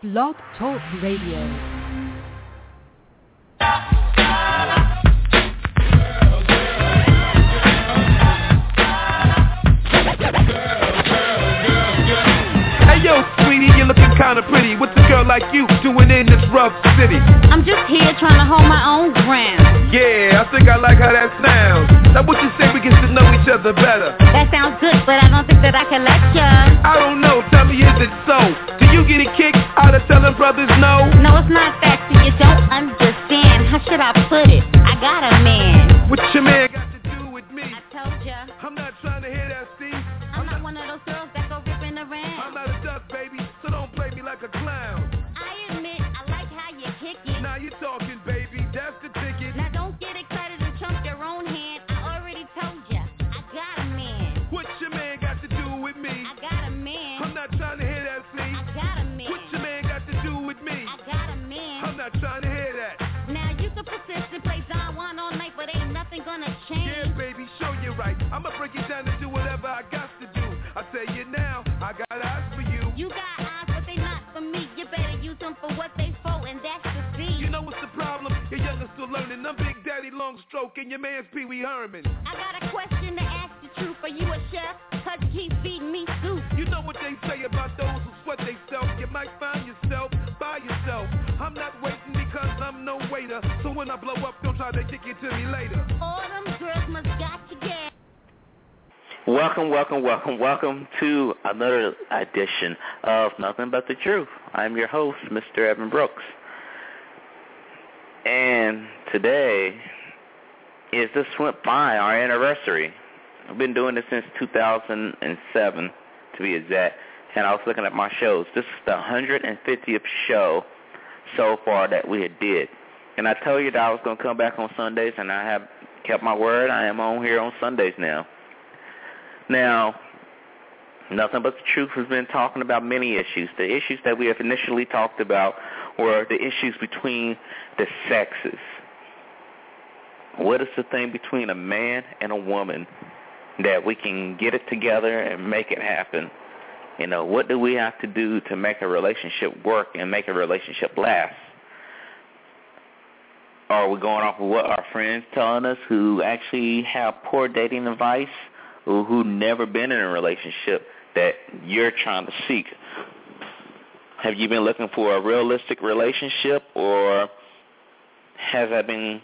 Blog Talk Radio. You're looking kinda pretty. What's a girl like you doing in this rough city? I'm just here trying to hold my own ground. Yeah, I think I like how that sounds. Now what you say we get to know each other better? That sounds good, but I don't think that I can let ya. I don't know, tell me is it so? Do you get a kick out of telling brothers no? No, it's not that. See, you don't understand. How should I put it? I got a man. What your man got to do with me? I told ya. I'm not trying to hear I'm Long Stroke and your man's Pee Wee Herman. I got a question to ask the truth. Are you a chef? Cause you keep feeding me soup. You know what they say about those who sweat themselves. You might find yourself by yourself. I'm not waiting because I'm no waiter. So when I blow up, don't try to kick it to me later. All them girls must got you gas. Welcome, welcome, welcome, welcome to another edition of Nothing But the Truth. I'm your host, Mr. Evan Brooks. And today is this went by our anniversary. I've been doing this since 2007, to be exact. And I was looking at my shows. This is the 150th show so far that we had did. And I told you that I was going to come back on Sundays, and I have kept my word. I am on here on Sundays now. Now, Nothing But the Truth has been talking about many issues. The issues that we have initially talked about were the issues between the sexes. What is the thing between a man and a woman that we can get it together and make it happen? You know, what do we have to do to make a relationship work and make a relationship last? Are we going off of what our friends telling us who actually have poor dating advice or who never been in a relationship that you're trying to seek? Have you been looking for a realistic relationship or has that been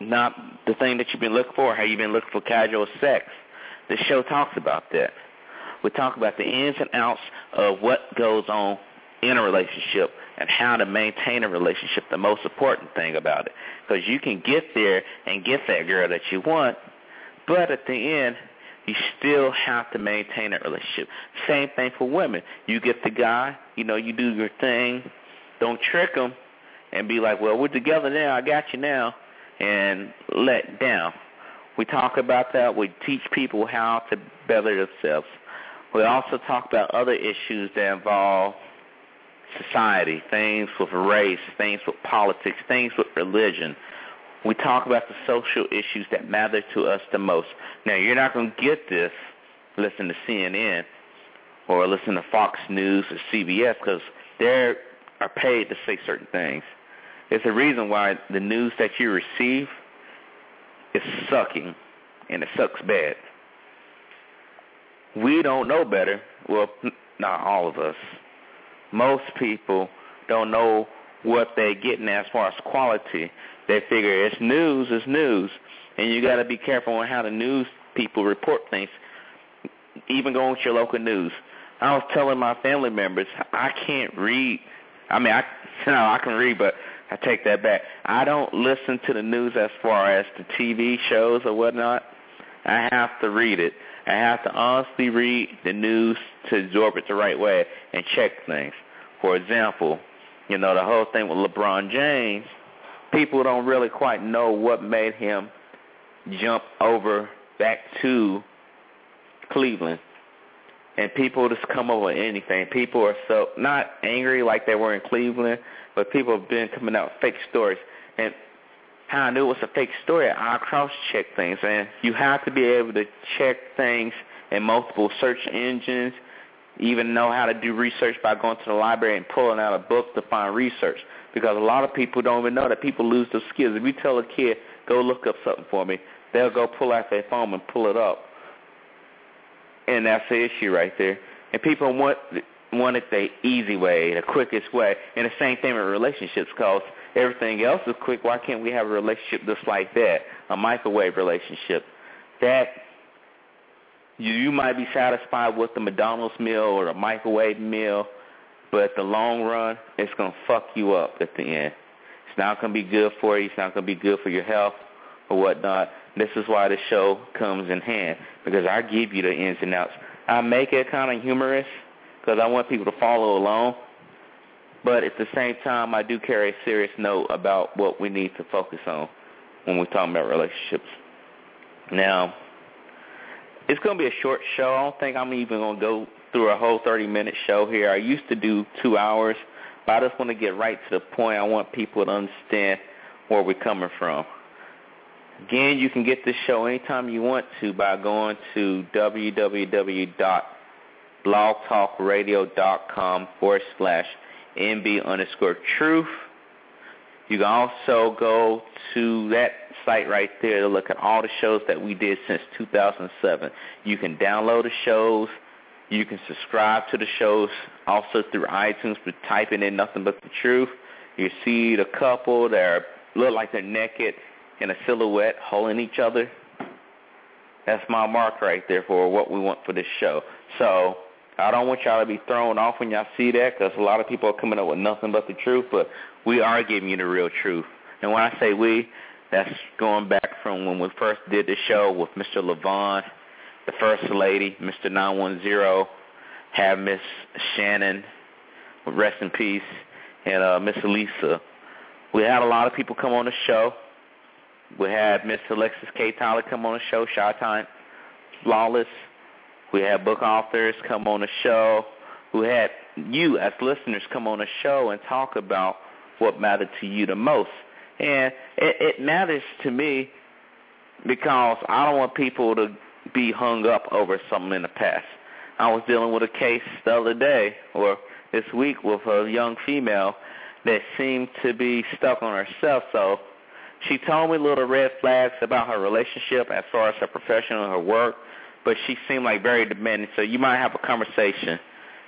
not the thing that you've been looking for? Have you've been looking for casual sex? The show talks about that. We talk about the ins and outs of what goes on in a relationship and how to maintain a relationship, the most important thing about it. Because you can get there and get that girl that you want, but at the end, you still have to maintain that relationship. Same thing for women. You get the guy, you know, you do your thing. Don't trick him and be like, well, we're together now. I got you now. And let down. We talk about that. We teach people how to better themselves. We also talk about other issues that involve society, things with race, things with politics, things with religion. We talk about the social issues that matter to us the most. Now, you're not going to get this listen to CNN or listen to Fox News or CBS because they are paid to say certain things. It's the reason why the news that you receive is sucking, and it sucks bad. We don't know better. Well, not all of us. Most people don't know what they're getting as far as quality. They figure it's news, it's news, and you got to be careful on how the news people report things. Even going with your local news. I was telling my family members I can't read. I mean, I you know I can read, but I take that back. I don't listen to the news as far as the TV shows or whatnot. I have to read it. I have to honestly read the news to absorb it the right way and check things. For example, you know, the whole thing with LeBron James, people don't really quite know what made him jump over back to Cleveland. And people just come over anything. People are so not angry like they were in Cleveland, but people have been coming out fake stories. And how I knew it was a fake story, I cross-check things. And you have to be able to check things in multiple search engines even know how to do research by going to the library and pulling out a book to find research. Because a lot of people don't even know that people lose those skills. If you tell a kid, go look up something for me, they'll go pull out their phone and pull it up. And that's the issue right there. And people want want it the easy way, the quickest way. And the same thing with relationships, because everything else is quick. Why can't we have a relationship just like that, a microwave relationship? That you, you might be satisfied with the McDonald's meal or a microwave meal, but the long run, it's to fuck you up at the end. It's not to be good for you. It's not to be good for your health or whatnot. This is why the show comes in hand, because I give you the ins and outs. I make it kind of humorous because I want people to follow along. But at the same time, I do carry a serious note about what we need to focus on when we're talking about relationships. Now, it's going to be a short show. I don't think I'm even going to go through a whole 30-minute show here. I used to do two hours, but I just want to get right to the point. I want people to understand where we're coming from. Again, you can get this show anytime you want to by going to www.blogtalkradio.com forward slash NB underscore truth. You can also go to that site right there to look at all the shows that we did since 2007. You can download the shows. You can subscribe to the shows also through iTunes by typing in nothing but the truth. You see the couple that look like they're naked in a silhouette holding each other. That's my mark right there for what we want for this show. So I don't want y'all to be thrown off when y'all see that because a lot of people are coming up with nothing but the truth, but we are giving you the real truth. And when I say we, that's going back from when we first did the show with Mr. Levon, the First Lady, Mr. 910, have Miss Shannon, rest in peace, and uh, Miss Elisa. We had a lot of people come on the show. We had Miss Alexis K. Tyler come on the show, Shy Time, Flawless. We had book authors come on the show. We had you as listeners come on the show and talk about what mattered to you the most. And it, it matters to me because I don't want people to be hung up over something in the past. I was dealing with a case the other day or this week with a young female that seemed to be stuck on herself. So she told me little red flags about her relationship as far as her profession and her work, but she seemed like very demanding. So you might have a conversation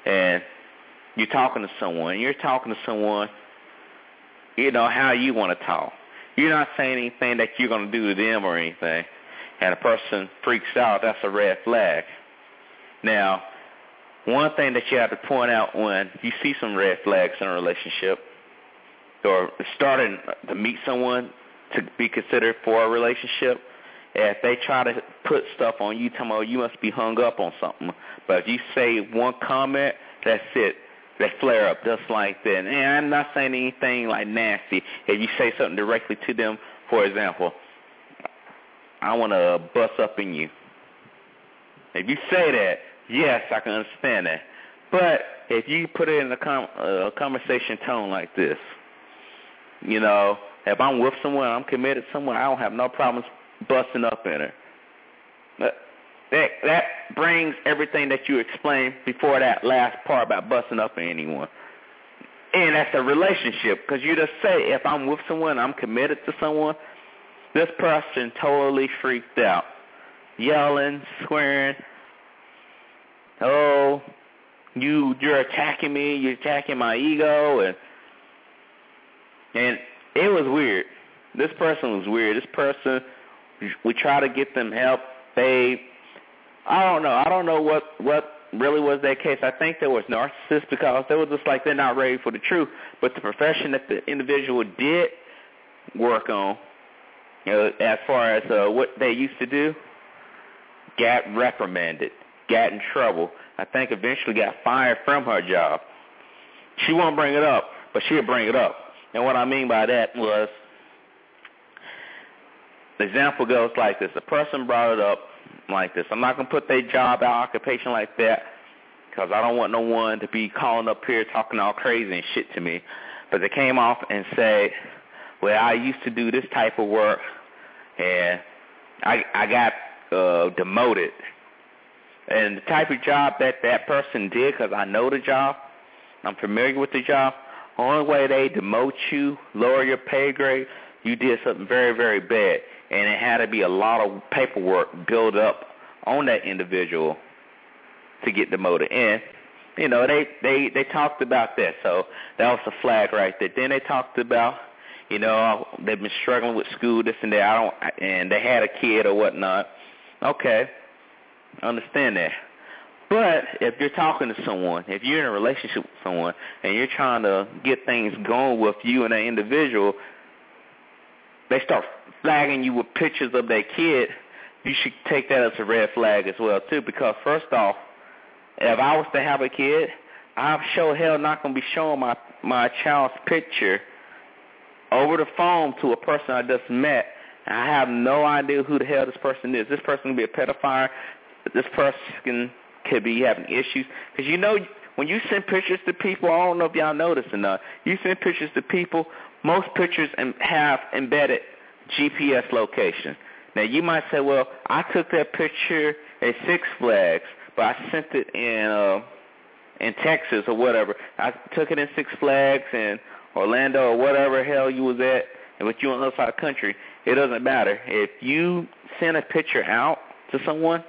and you're talking to someone. You're talking to someone, you know, how you want to talk. You're not saying anything that you're going to do to them or anything. And a person freaks out, that's a red flag. Now, one thing that you have to point out when you see some red flags in a relationship or starting to meet someone to be considered for a relationship, if they try to put stuff on you, tell them, oh, you must be hung up on something. But if you say one comment, that's it. They flare up just like that. And I'm not saying anything like nasty. If you say something directly to them, for example, I want to bust up in you. If you say that, yes, I can understand that. But if you put it in a, com- a conversation tone like this, you know, if I'm with someone, I'm committed to someone, I don't have no problems busting up in her. But that that brings everything that you explained before that last part about busting up in anyone. And that's a relationship because you just say, if I'm with someone, I'm committed to someone. This person totally freaked out, yelling, swearing. Oh, you you're attacking me. You're attacking my ego, and and it was weird. This person was weird. This person, we try to get them help. They, I don't know. I don't know what what really was that case. I think there was narcissists because they were just like they're not ready for the truth. But the profession that the individual did work on, you know, as far as uh, what they used to do, got reprimanded, got in trouble. I think eventually got fired from her job. She won't bring it up, but she'll bring it up. And what I mean by that was, the example goes like this. A person brought it up like this. I'm not going to put their job, our occupation like that because I don't want no one to be calling up here talking all crazy and shit to me. But they came off and said, well, I used to do this type of work, and I I got uh, demoted. and the type of job that that person did, because I know the job, I'm familiar with the job. Only way they demote you, lower your pay grade, you did something very, very bad, and it had to be a lot of paperwork built up on that individual to get demoted. And you know, they they they talked about that, so that was a flag right there. Then they talked about, you know, they've been struggling with school, this and that. I don't, and they had a kid or whatnot. Okay, understand that. But if you're talking to someone, if you're in a relationship with someone, and you're trying to get things going with you and that individual, they start flagging you with pictures of their kid. You should take that as a red flag as well too, because first off, if I was to have a kid, I'm sure hell not gonna be showing my my child's picture over the phone to a person I just met. I have no idea who the hell this person is. This person can be a pedophile. This person could be having issues because you know when you send pictures to people, I don't know if y'all this or not. You send pictures to people. Most pictures have embedded GPS location. Now you might say, well, I took that picture at Six Flags but I sent it in uh, in Texas or whatever. I took it in Six Flags in Orlando or whatever hell you was at, and with you on the other side of the country, it doesn't matter. If you send a picture out to someone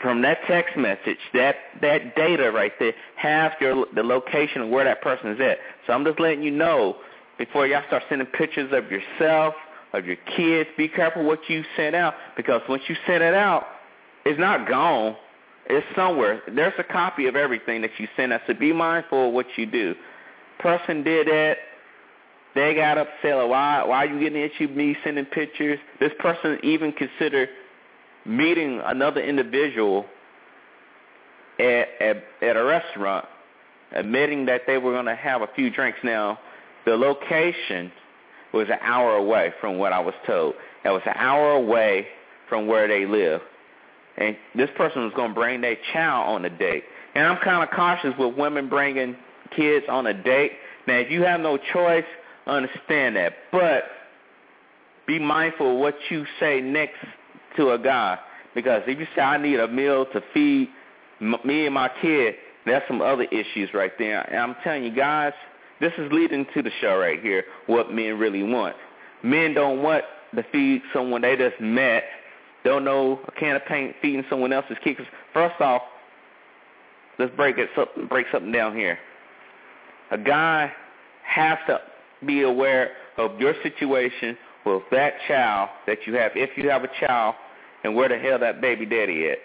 from that text message, that that data right there has your the location of where that person is at. So I'm just letting you know before y'all start sending pictures of yourself, of your kids, be careful what you send out because once you send it out, it's not gone. It's somewhere. There's a copy of everything that you send out. So be mindful of what you do. Person did that. They got upset. Why? Why are you getting into me sending pictures? This person even considered meeting another individual at at, at a restaurant, admitting that they were going to have a few drinks. Now, the location was an hour away from what I was told. It was an hour away from where they live and this person was going to bring their child on a date. And I'm kind of cautious with women bringing kids on a date. Now, if you have no choice, understand that. But be mindful of what you say next to a guy. Because if you say, I need a meal to feed me and my kid, that's some other issues right there. And I'm telling you, guys, this is leading to the show right here, what men really want. Men don't want to feed someone they just met don't know a can of paint feeding someone else's kid. Cause first off, let's break it up. break something down here. A guy has to be aware of your situation with that child that you have, if you have a child, and where the hell that baby daddy at.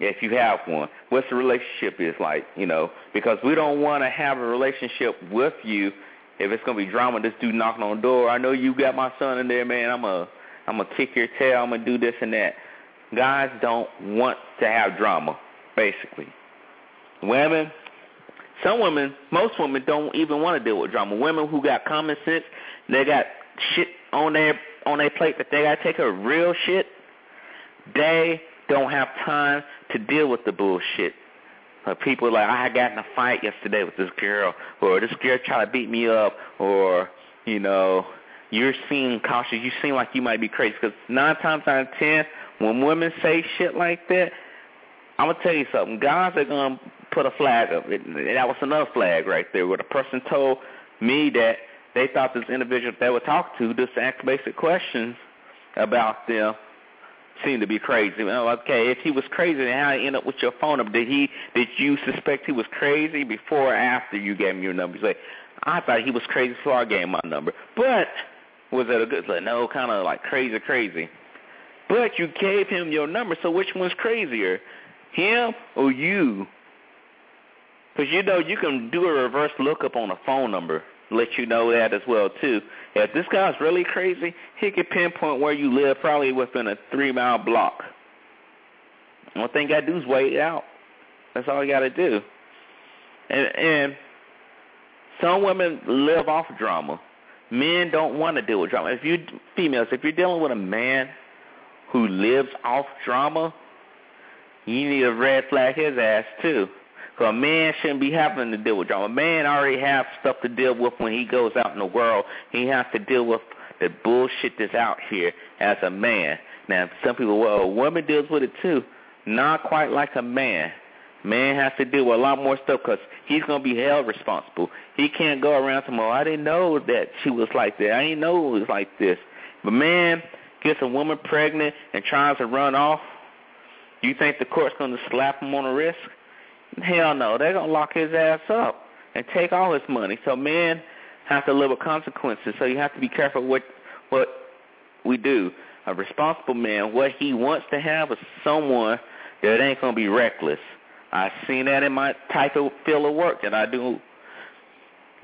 If you have one, what's the relationship is like, you know, because we don't want to have a relationship with you if it's gonna be drama. This dude knocking on the door. I know you got my son in there, man. I'm a I'm gonna kick your tail. I'm gonna do this and that. Guys don't want to have drama, basically. Women, some women, most women don't even want to deal with drama. Women who got common sense, they got shit on their on their plate that they gotta take a real shit. They don't have time to deal with the bullshit. Uh, people like I got in a fight yesterday with this girl, or this girl tried to beat me up, or you know you're seeming cautious. You seem like you might be crazy. Because nine times out of ten, when women say shit like that, I'm gonna tell you something. Guys are gonna put a flag up. It, that was another flag right there, where the person told me that they thought this individual they would talk to just asked basic questions about them seemed to be crazy. Well, okay, if he was crazy, then how he end up with your phone number? Did he? Did you suspect he was crazy before or after you gave him your number? You say, I thought he was crazy before I gave him my number, but was it a good, like, no, kind of like crazy, crazy. But you gave him your number, so which one's crazier, him or you? Because you know you can do a reverse lookup on a phone number, let you know that as well too. If this guy's really crazy, he can pinpoint where you live, probably within a three mile block. One thing gotta do is wait it out. That's all you gotta do. And, and some women live off drama. Men don't want to deal with drama. If you females, if you're dealing with a man who lives off drama, you need to red flag his ass too. Because a man shouldn't be having to deal with drama. A man already has stuff to deal with when he goes out in the world. He has to deal with the bullshit that's out here as a man. Now, some people, well, a woman deals with it too. not quite like a man. Man has to deal with a lot more stuff because he's going to be held responsible. He can't go around tomorrow. Oh, I didn't know that she was like that. I didn't know it was like this. But man gets a woman pregnant and tries to run off. You think the court's going to slap him on the wrist? Hell no. They're to lock his ass up and take all his money. So men have to live with consequences. So you have to be careful what what we do. A responsible man, what he wants to have is someone that ain't to be reckless. I've seen that in my type of field of work that I do.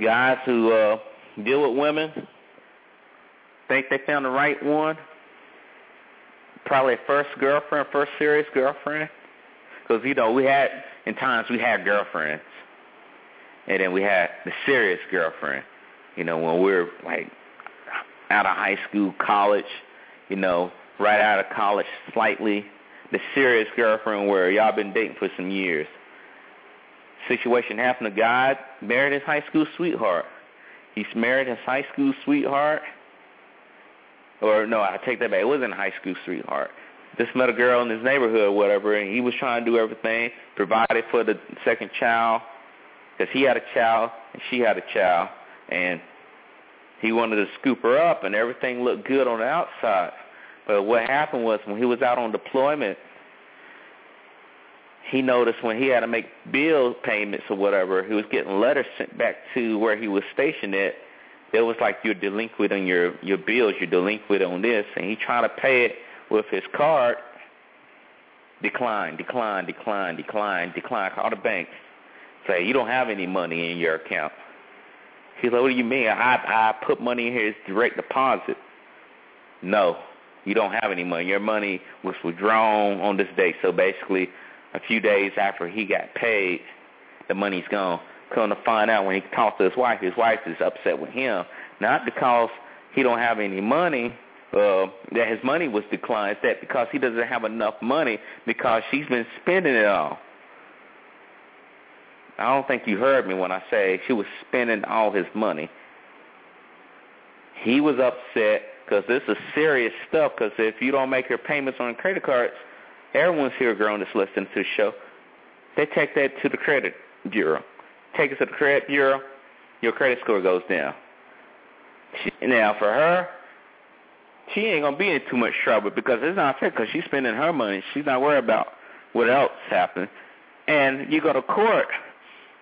Guys who uh, deal with women think they found the right one. Probably first girlfriend, first serious girlfriend. Because, you know, we had, in times we had girlfriends. And then we had the serious girlfriend. You know, when we were, like, out of high school, college, you know, right out of college slightly the serious girlfriend where y'all been dating for some years. Situation happened to God, married his high school sweetheart. He's married his high school sweetheart. Or no, I take that back. It wasn't a high school sweetheart. Just met a girl in his neighborhood or whatever, and he was trying to do everything, provided for the second child, because he had a child and she had a child, and he wanted to scoop her up, and everything looked good on the outside. But what happened was when he was out on deployment, he noticed when he had to make bill payments or whatever, he was getting letters sent back to where he was stationed at. It was like you're delinquent on your your bills, you're delinquent on this, and he tried to pay it with his card. Decline, decline, decline, decline, decline. Call the bank. Say you don't have any money in your account. He's like, what do you mean? I I put money in here as direct deposit. No, you don't have any money. Your money was withdrawn on this date. So basically, a few days after he got paid, the money's gone. Come to find out when he talked to his wife, his wife is upset with him, not because he don't have any money, uh, that his money was declined. It's that because he doesn't have enough money because she's been spending it all. I don't think you heard me when I say she was spending all his money. He was upset because this is serious stuff. Because if you don't make your payments on credit cards, everyone's here, girl, that's listening to the show. They take that to the credit bureau. Take it to the credit bureau, your credit score goes down. She, now, for her, she ain't gonna be in too much trouble because it's not fair. Because she's spending her money. She's not worried about what else happened. And you go to court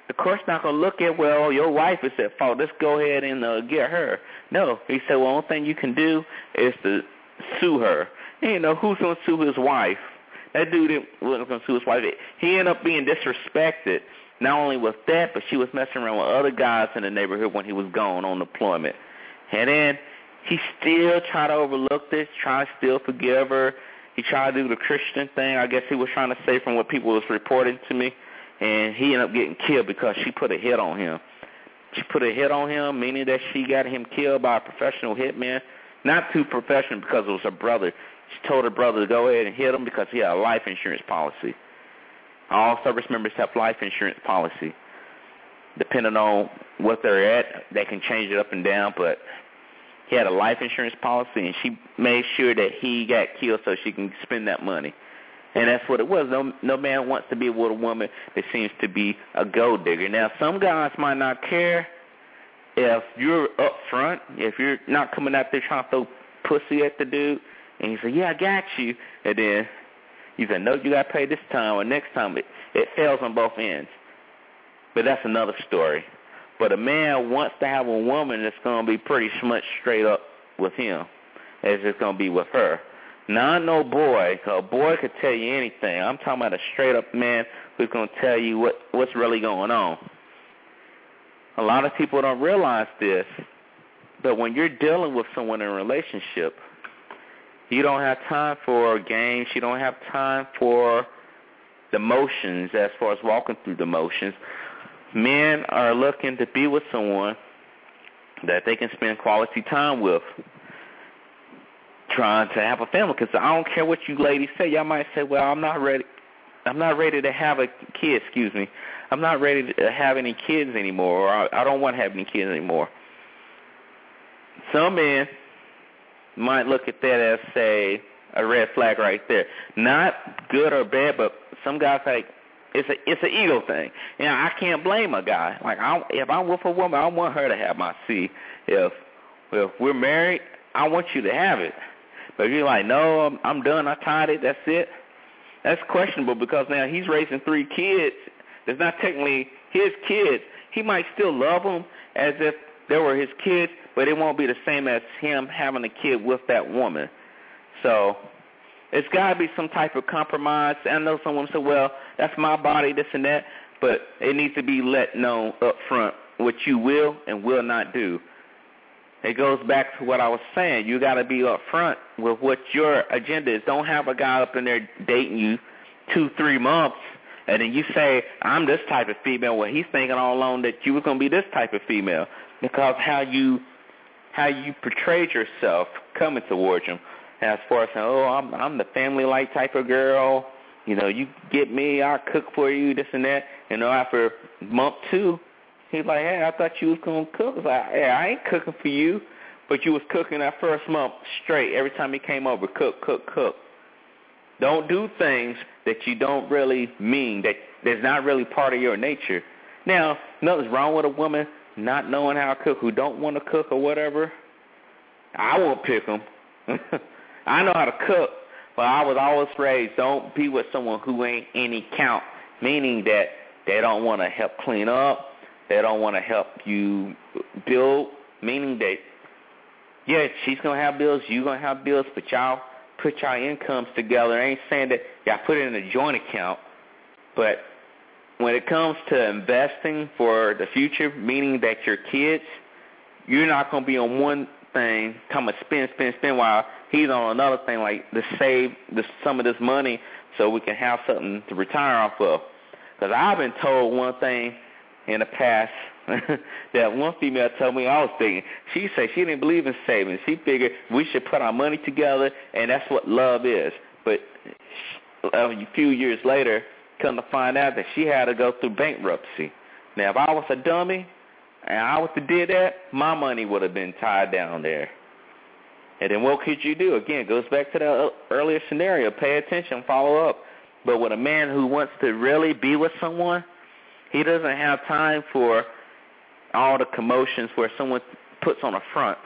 the court's not to look at, well, your wife is at fault. Let's go ahead and uh, get her. No. He said, well, only thing you can do is to sue her. And, you know, who's to sue his wife? That dude wasn't to sue his wife. He ended up being disrespected, not only with that, but she was messing around with other guys in the neighborhood when he was gone on deployment. And then he still tried to overlook this, tried to still forgive her. He tried to do the Christian thing. I guess he was trying to say from what people was reporting to me and he ended up getting killed because she put a hit on him. She put a hit on him, meaning that she got him killed by a professional hitman. Not too professional because it was her brother. She told her brother to go ahead and hit him because he had a life insurance policy. All service members have life insurance policy. Depending on what they're at, they can change it up and down, but he had a life insurance policy, and she made sure that he got killed so she can spend that money. And that's what it was. No, no man wants to be with a woman that seems to be a gold digger. Now, some guys might not care if you're up front, if you're not coming out there trying to throw pussy at the dude, and you say, yeah, I got you, and then you say, no, you got to pay this time or next time. It, it fails on both ends. But that's another story. But a man wants to have a woman that's going to be pretty much straight up with him it's going to be with her. Not no boy. A boy could tell you anything. I'm talking about a straight up man who's going to tell you what what's really going on. A lot of people don't realize this, but when you're dealing with someone in a relationship, you don't have time for games. You don't have time for the motions as far as walking through the motions. Men are looking to be with someone that they can spend quality time with trying to have a family because I don't care what you ladies say. Y'all might say, "Well, I'm not ready. I'm not ready to have a kid." Excuse me. I'm not ready to have any kids anymore, or I, I don't want to have any kids anymore. Some men might look at that as say, a red flag right there. Not good or bad, but some guys like it's a it's an ego thing. And I can't blame a guy. Like I if I'm with a woman, I want her to have my C. If if we're married, I want you to have it. But if you're like, no, I'm, I'm done. I tied it. That's it. That's questionable because now he's raising three kids. It's not technically his kids. He might still love them as if they were his kids, but it won't be the same as him having a kid with that woman. So it's got to be some type of compromise. I know someone said, well, that's my body, this and that, but it needs to be let known up front what you will and will not do. It goes back to what I was saying. You got to be up front with what your agenda is. Don't have a guy up in there dating you two, three months, and then you say, I'm this type of female. Well, he's thinking all along that you were going to be this type of female because how you how you portrayed yourself coming towards him as far as saying, oh, I'm I'm the family like type of girl. You know, you get me, I'll cook for you, this and that. You know, after month two, he's like, hey, I thought you was gonna cook. I was like, yeah, I ain't cooking for you, but you was cooking that first month straight. Every time he came over, cook, cook, cook. Don't do things that you don't really mean, that that's not really part of your nature. Now, nothing's wrong with a woman not knowing how to cook, who don't want to cook or whatever. I won't pick them. I know how to cook, but I was always raised don't be with someone who ain't any count, meaning that they don't want to help clean up, they don't want to help you build, meaning that yeah, she's gonna have bills, you gonna have bills, but y'all put y'all incomes together. I ain't saying that y'all put it in a joint account, but when it comes to investing for the future, meaning that your kids, you're not gonna be on one thing, come and spend, spend, spend while he's on another thing like to save the, some of this money so we can have something to retire off of. Because I've been told one thing in the past that one female told me I was thinking. She said she didn't believe in saving. She figured we should put our money together, and that's what love is. But a few years later, come to find out that she had to go through bankruptcy. Now, if I was a dummy and I was to did that, my money would have been tied down there. And then what could you do? Again, it goes back to the earlier scenario. Pay attention, follow up. But with a man who wants to really be with someone, he doesn't have time for all the commotions where someone puts on a front.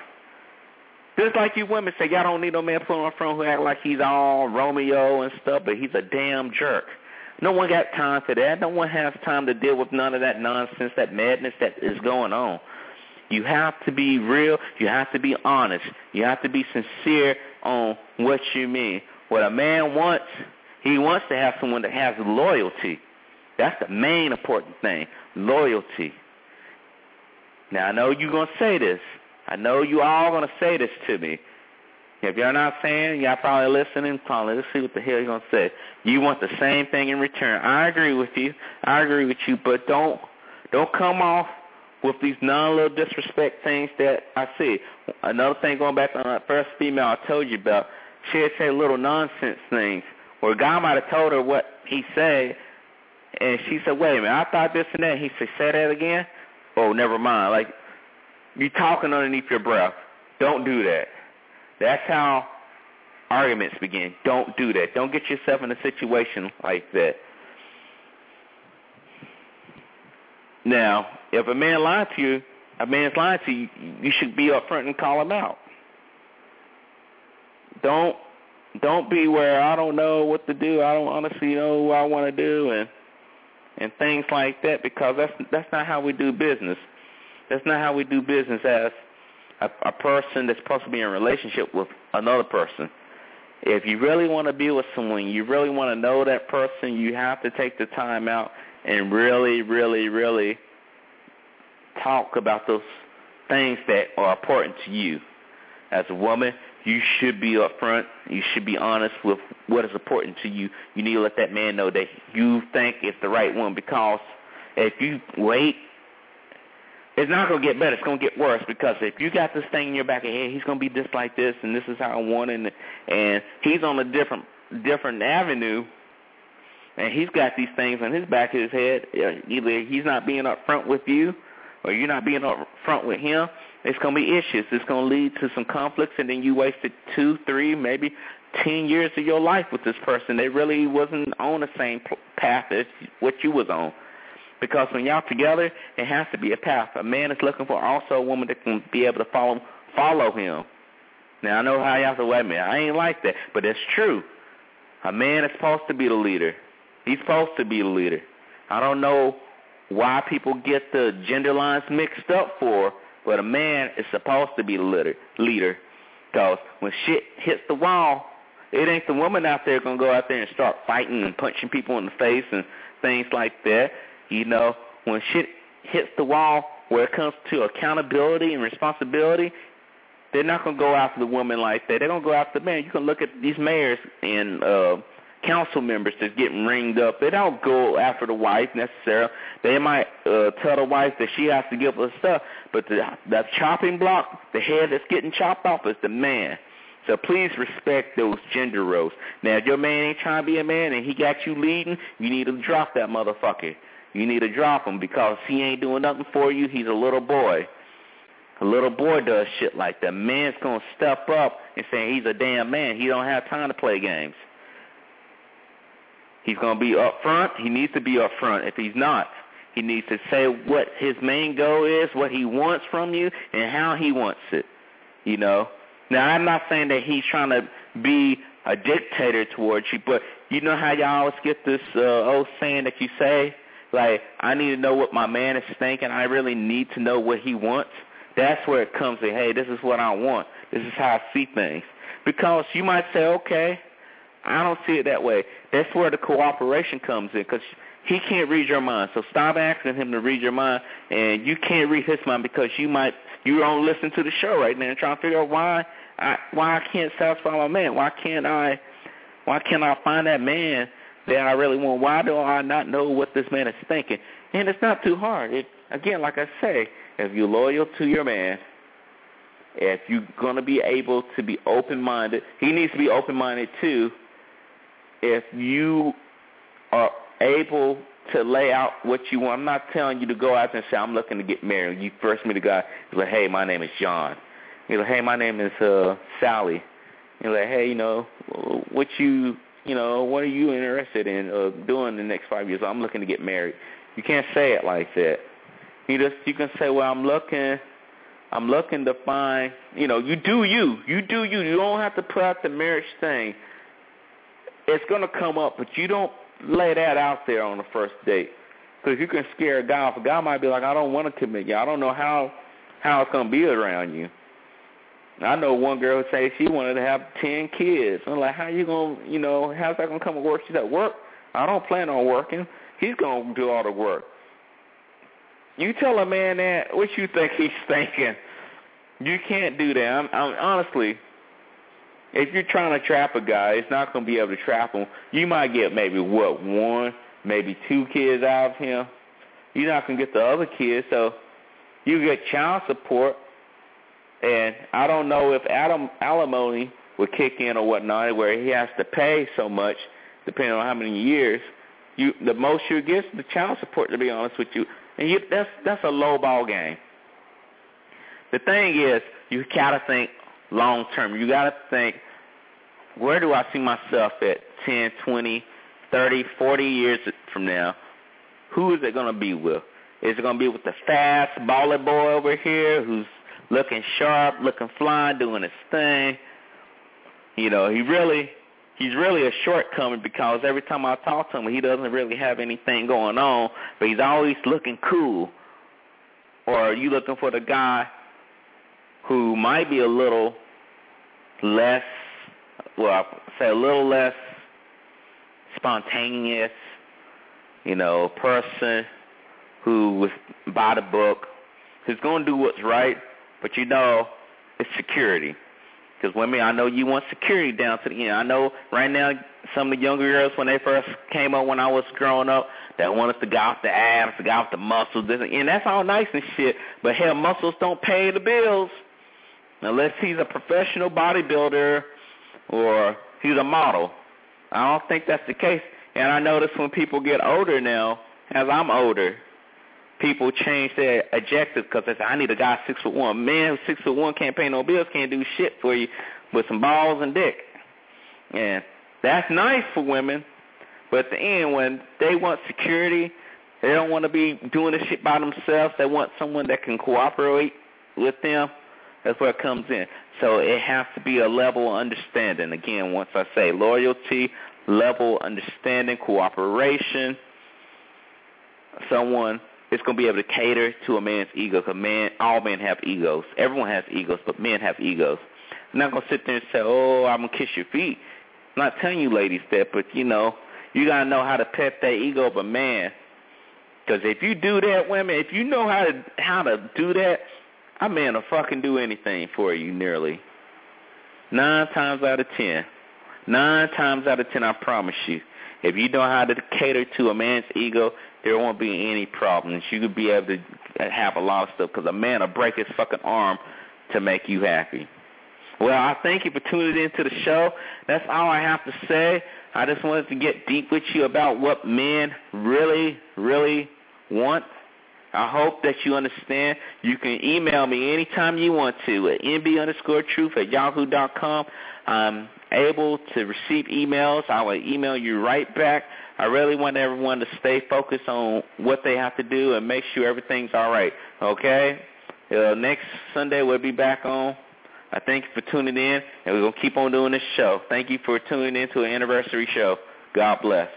Just like you women say, y'all don't need no man put on a front who act like he's all Romeo and stuff, but he's a damn jerk. No one got time for that. No one has time to deal with none of that nonsense, that madness that is going on. You have to be real. You have to be honest. You have to be sincere on what you mean. What a man wants, he wants to have someone that has loyalty. That's the main important thing, loyalty. Now, I know you're going to say this. I know you all going to say this to me. If you're not saying, y'all probably listening, probably let's see what the hell you're to say. You want the same thing in return. I agree with you. I agree with you, but don't don't come off with these non-little disrespect things that I see. Another thing going back on that first female I told you about, she had said little nonsense things where guy might have told her what he said, and she said, wait a minute, I thought this and that. He said, say that again? Oh, never mind. Like, you talking underneath your breath. Don't do that. That's how arguments begin. Don't do that. Don't get yourself in a situation like that. Now, if a man lied to you, a man's lying to you, you should be upfront and call him out. Don't don't be where I don't know what to do. I don't honestly know what I want to do and and things like that because that's that's not how we do business. That's not how we do business as a, a person that's supposed to be in a relationship with another person. If you really want to be with someone, you really want to know that person, you have to take the time out and really, really, really talk about those things that are important to you. As a woman, you should be upfront. You should be honest with what is important to you. You need to let that man know that you think it's the right one because if you wait, it's not going to get better. It's going to get worse because if you got this thing in your back of head, he's going to be just like this and this is how I want it and, and he's on a different different avenue and he's got these things on his back of his head. Either he's not being upfront with you, or you're not being upfront with him. it's going to be issues. It's going to lead to some conflicts, and then you wasted two, three, maybe ten years of your life with this person. They really wasn't on the same path as what you was on. Because when y'all together, it has to be a path. A man is looking for also a woman that can be able to follow follow him. Now I know how y'all say, wait a minute, I ain't like that, but it's true. A man is supposed to be the leader. He's supposed to be the leader. I don't know why people get the gender lines mixed up for, but a man is supposed to be the leader. Leader, because when shit hits the wall, it ain't the woman out there gonna go out there and start fighting and punching people in the face and things like that. You know, when shit hits the wall, where it comes to accountability and responsibility, they're not gonna go after the woman like that. They're gonna go after the man. You can look at these mayors and uh council members that's getting ringed up. They don't go after the wife necessarily. They might uh, tell the wife that she has to give her stuff, but the the chopping block, the head that's getting chopped off is the man. So please respect those gender roles. Now, if your man ain't trying to be a man and he got you leading, you need to drop that motherfucker. You need to drop him because he ain't doing nothing for you. He's a little boy. A little boy does shit like that. Man's gonna step up and say he's a damn man. He don't have time to play games. He's going to be up front. He needs to be up front. If he's not, he needs to say what his main goal is, what he wants from you, and how he wants it. You know. Now, I'm not saying that he's trying to be a dictator towards you, but you know how y'all always get this uh, old saying that you say, like, I need to know what my man is thinking. I really need to know what he wants. That's where it comes to, hey, this is what I want. This is how I see things. Because you might say, okay, I don't see it that way. That's where the cooperation comes in because he can't read your mind. So stop asking him to read your mind, and you can't read his mind because you might you don't listen to the show right now and trying to figure out why I why I can't satisfy my man. Why can't I why can't I find that man that I really want? Why do I not know what this man is thinking? And it's not too hard. It again, like I say, if you're loyal to your man, if you're going to be able to be open-minded, he needs to be open-minded too if you are able to lay out what you want. I'm not telling you to go out and say, I'm looking to get married. You first meet a guy, he's like, hey, my name is John. You're like, hey, my name is uh, Sally. You're like, hey, you know, what you, you know, what are you interested in uh, doing the next five years? I'm looking to get married. You can't say it like that. You just, you can say, well, I'm looking, I'm looking to find, you know, you do you. You do you. You don't have to put out the marriage thing it's to come up, but you don't lay that out there on the first date. Because you can scare a guy off. A guy might be like, I don't want to commit you. I don't know how how it's to be around you. I know one girl say she wanted to have 10 kids. I'm like, how you to, you know, how's that to come to work? She's at work. I don't plan on working. He's to do all the work. You tell a man that, what you think he's thinking. You can't do that. I'm, I'm honestly, if you're trying to trap a guy, it's not to be able to trap him. You might get maybe, what, one, maybe two kids out of him. You're not to get the other kids, so you get child support. And I don't know if Adam alimony would kick in or whatnot, where he has to pay so much, depending on how many years. You, the most you get the child support, to be honest with you, and you, that's that's a low ball game. The thing is, you gotta think long term. You got to think, where do I see myself at 10, 20, 30, 40 years from now? Who is it to be with? Is it to be with the fast baller boy over here who's looking sharp, looking fly, doing his thing? You know, he really he's really a shortcoming because every time I talk to him, he doesn't really have anything going on, but he's always looking cool. Or are you looking for the guy who might be a little less, well, I'll say a little less spontaneous, you know, person who was by the book, who's going to do what's right, but you know, it's security. Because women, I know you want security down to the end. I know right now some of the younger girls when they first came up when I was growing up, that wanted to go off the abs, to go off the muscles, and that's all nice and shit. But hell, muscles don't pay the bills unless he's a professional bodybuilder or he's a model. I don't think that's the case. And I notice when people get older now, as I'm older, people change their objective because they say, I need a guy six foot one. Man six foot one can't pay no bills, can't do shit for you with some balls and dick. And that's nice for women, but at the end, when they want security, they don't want to be doing this shit by themselves. They want someone that can cooperate with them. That's where it comes in. So it has to be a level of understanding. Again, once I say loyalty, level understanding, cooperation. Someone is going to be able to cater to a man's ego because man, all men have egos. Everyone has egos, but men have egos. I'm not going to sit there and say, oh, I'm going to kiss your feet. I'm not telling you ladies that, but, you know, you got to know how to pet that ego of a man. Because if you do that, women, if you know how to how to do that, a man will fucking do anything for you nearly. Nine times out of ten. Nine times out of ten, I promise you. If you know how to cater to a man's ego, there won't be any problems. You could be able to have a lot of stuff because a man will break his fucking arm to make you happy. Well, I thank you for tuning into the show. That's all I have to say. I just wanted to get deep with you about what men really, really want. I hope that you understand. You can email me anytime you want to at nb underscore truth at yahoo dot com. I'm able to receive emails. I will email you right back. I really want everyone to stay focused on what they have to do and make sure everything's all right. Okay? Uh, next Sunday we'll be back on. I thank you for tuning in, and we're going to keep on doing this show. Thank you for tuning in to an anniversary show. God bless.